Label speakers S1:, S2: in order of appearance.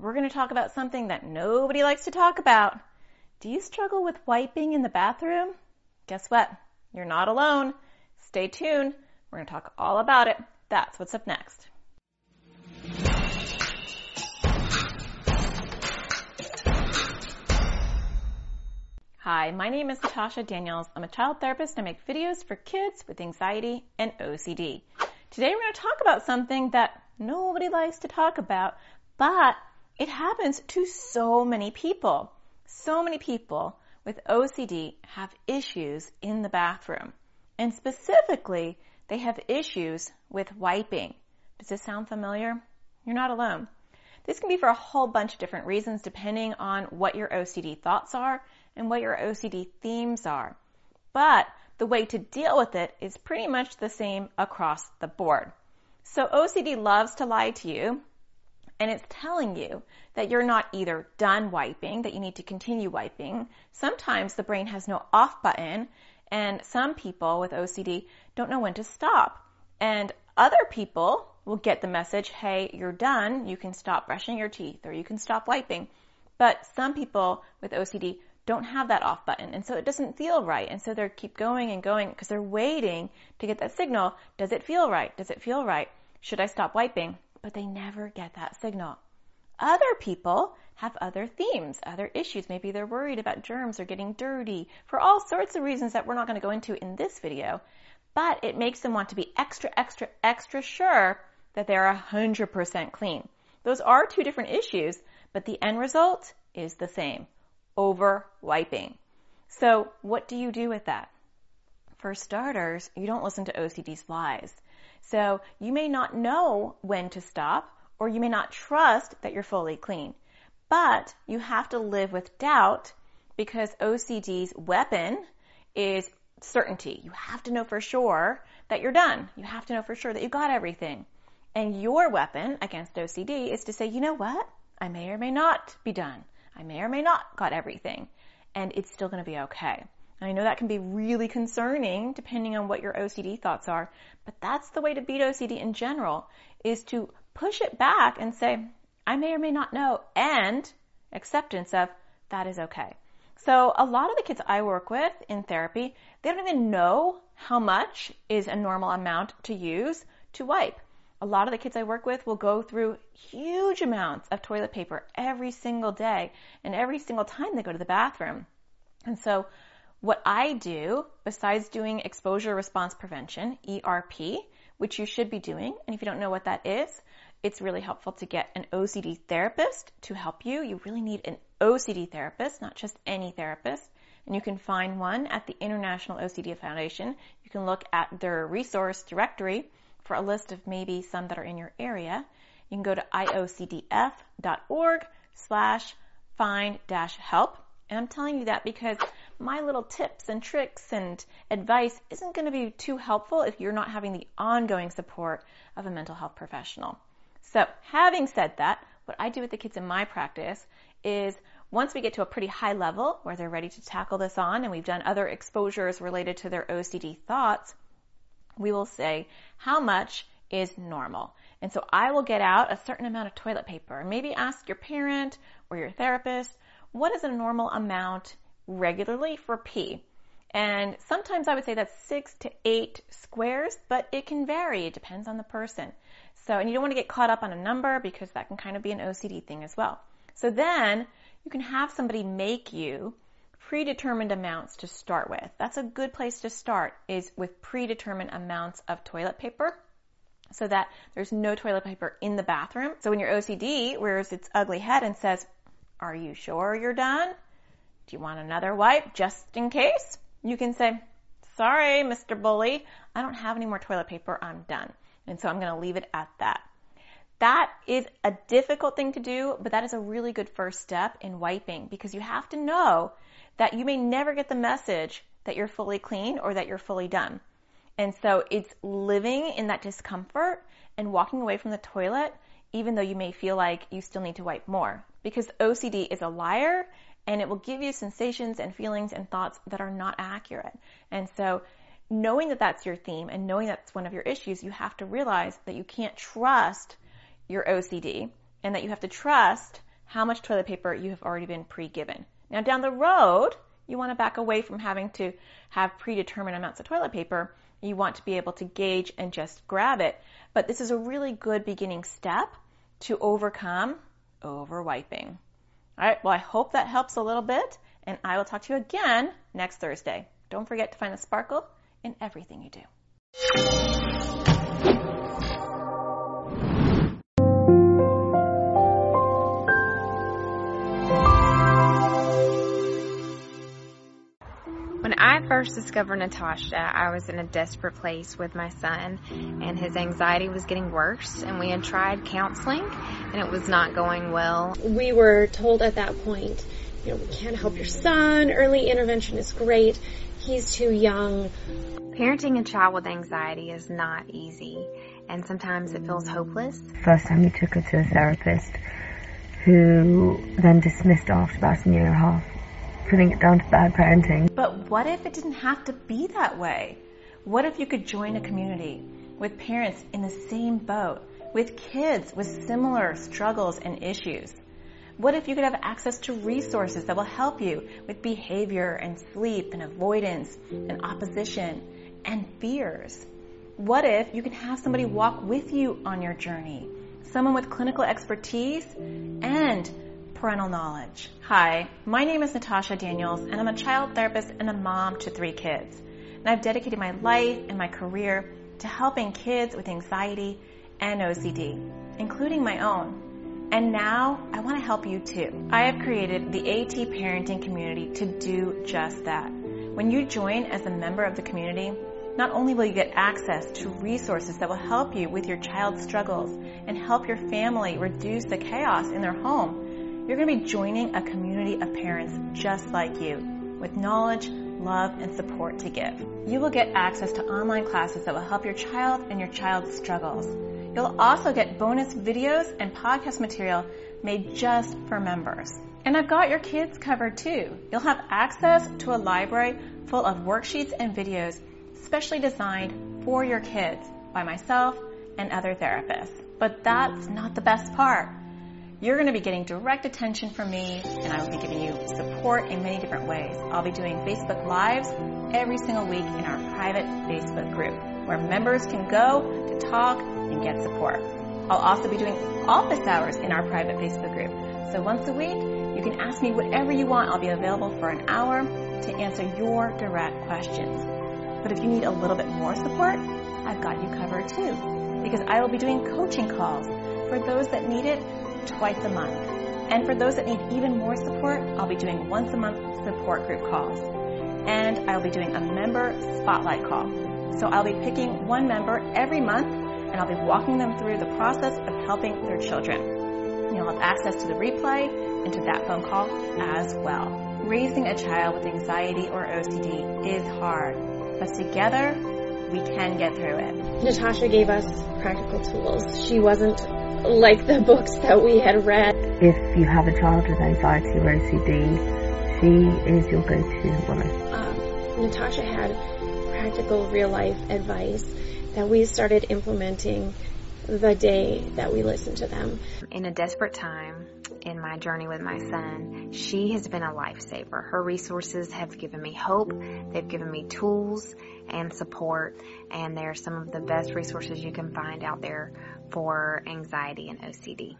S1: we're going to talk about something that nobody likes to talk about. Do you struggle with wiping in the bathroom? Guess what? You're not alone. Stay tuned. We're going to talk all about it. That's what's up next. Hi, my name is Natasha Daniels. I'm a child therapist. I make videos for kids with anxiety and OCD. Today we're going to talk about something that nobody likes to talk about, but it happens to so many people. So many people with OCD have issues in the bathroom. And specifically, they have issues with wiping. Does this sound familiar? You're not alone. This can be for a whole bunch of different reasons depending on what your OCD thoughts are and what your OCD themes are. But the way to deal with it is pretty much the same across the board. So OCD loves to lie to you and it's telling you that you're not either done wiping, that you need to continue wiping. Sometimes the brain has no off button and some people with OCD don't know when to stop. And other people will get the message, hey, you're done, you can stop brushing your teeth or you can stop wiping. But some people with OCD don't have that off button and so it doesn't feel right and so they keep going and going because they're waiting to get that signal. Does it feel right? Does it feel right? Should I stop wiping? But they never get that signal. Other people have other themes, other issues. Maybe they're worried about germs or getting dirty for all sorts of reasons that we're not going to go into in this video. But it makes them want to be extra, extra, extra sure that they're 100% clean. Those are two different issues, but the end result is the same. Over wiping. So what do you do with that? For starters, you don't listen to OCD's lies. So you may not know when to stop or you may not trust that you're fully clean, but you have to live with doubt because OCD's weapon is certainty. You have to know for sure that you're done. You have to know for sure that you got everything. And your weapon against OCD is to say, you know what? I may or may not be done. I may or may not got everything. And it's still going to be okay. I know that can be really concerning depending on what your OCD thoughts are, but that's the way to beat OCD in general is to push it back and say, I may or may not know and acceptance of that is okay. So a lot of the kids I work with in therapy, they don't even know how much is a normal amount to use to wipe. A lot of the kids I work with will go through huge amounts of toilet paper every single day and every single time they go to the bathroom. And so what I do, besides doing exposure response prevention, ERP, which you should be doing, and if you don't know what that is, it's really helpful to get an OCD therapist to help you. You really need an OCD therapist, not just any therapist. And you can find one at the International OCD Foundation. You can look at their resource directory for a list of maybe some that are in your area. You can go to iocdf.org slash find dash help. And I'm telling you that because my little tips and tricks and advice isn't going to be too helpful if you're not having the ongoing support of a mental health professional. So having said that, what I do with the kids in my practice is once we get to a pretty high level where they're ready to tackle this on and we've done other exposures related to their OCD thoughts, we will say, how much is normal? And so I will get out a certain amount of toilet paper maybe ask your parent or your therapist, what is a normal amount regularly for pee. And sometimes I would say that's six to eight squares, but it can vary. It depends on the person. So, and you don't want to get caught up on a number because that can kind of be an OCD thing as well. So then you can have somebody make you predetermined amounts to start with. That's a good place to start is with predetermined amounts of toilet paper so that there's no toilet paper in the bathroom. So when your OCD rears its ugly head and says, are you sure you're done? Do you want another wipe just in case? You can say, sorry, Mr. Bully, I don't have any more toilet paper. I'm done. And so I'm going to leave it at that. That is a difficult thing to do, but that is a really good first step in wiping because you have to know that you may never get the message that you're fully clean or that you're fully done. And so it's living in that discomfort and walking away from the toilet, even though you may feel like you still need to wipe more because OCD is a liar and it will give you sensations and feelings and thoughts that are not accurate. And so knowing that that's your theme and knowing that's one of your issues, you have to realize that you can't trust your OCD and that you have to trust how much toilet paper you have already been pre-given. Now down the road, you want to back away from having to have predetermined amounts of toilet paper. You want to be able to gauge and just grab it. But this is a really good beginning step to overcome over wiping. All right, well, I hope that helps a little bit, and I will talk to you again next Thursday. Don't forget to find a sparkle in everything you do.
S2: First discovered Natasha, I was in a desperate place with my son, and his anxiety was getting worse, and we had tried counseling, and it was not going well.
S3: We were told at that point, you know, we can't help your son, early intervention is great, he's too young.
S2: Parenting a child with anxiety is not easy, and sometimes it feels hopeless.
S4: First time we took her to a therapist, who then dismissed after about a year and a half putting it down to bad parenting.
S1: But what if it didn't have to be that way? What if you could join a community with parents in the same boat, with kids with similar struggles and issues? What if you could have access to resources that will help you with behavior and sleep and avoidance and opposition and fears? What if you can have somebody walk with you on your journey? Someone with clinical expertise and parental knowledge. Hi, my name is Natasha Daniels, and I'm a child therapist and a mom to three kids. And I've dedicated my life and my career to helping kids with anxiety and OCD, including my own. And now I want to help you too. I have created the AT parenting community to do just that. When you join as a member of the community, not only will you get access to resources that will help you with your child's struggles and help your family reduce the chaos in their home, you're going to be joining a community of parents just like you with knowledge, love, and support to give. You will get access to online classes that will help your child and your child's struggles. You'll also get bonus videos and podcast material made just for members. And I've got your kids covered too. You'll have access to a library full of worksheets and videos specially designed for your kids by myself and other therapists. But that's not the best part. You're going to be getting direct attention from me, and I will be giving you support in many different ways. I'll be doing Facebook Lives every single week in our private Facebook group, where members can go to talk and get support. I'll also be doing office hours in our private Facebook group. So once a week, you can ask me whatever you want. I'll be available for an hour to answer your direct questions. But if you need a little bit more support, I've got you covered too. Because I will be doing coaching calls for those that need it twice a month. And for those that need even more support, I'll be doing once a month support group calls. And I'll be doing a member spotlight call. So I'll be picking one member every month and I'll be walking them through the process of helping their children. You'll have access to the replay and to that phone call as well. Raising a child with anxiety or OCD is hard, but together we can get through it.
S3: Natasha gave us practical tools. She wasn't like the books that we had read.
S4: If you have a child with anxiety or OCD, she is your go-to woman.
S3: Um, Natasha had practical real life advice that we started implementing the day that we listened to them.
S2: In a desperate time in my journey with my son, she has been a lifesaver. Her resources have given me hope. They've given me tools and support, and they're some of the best resources you can find out there for anxiety and OCD.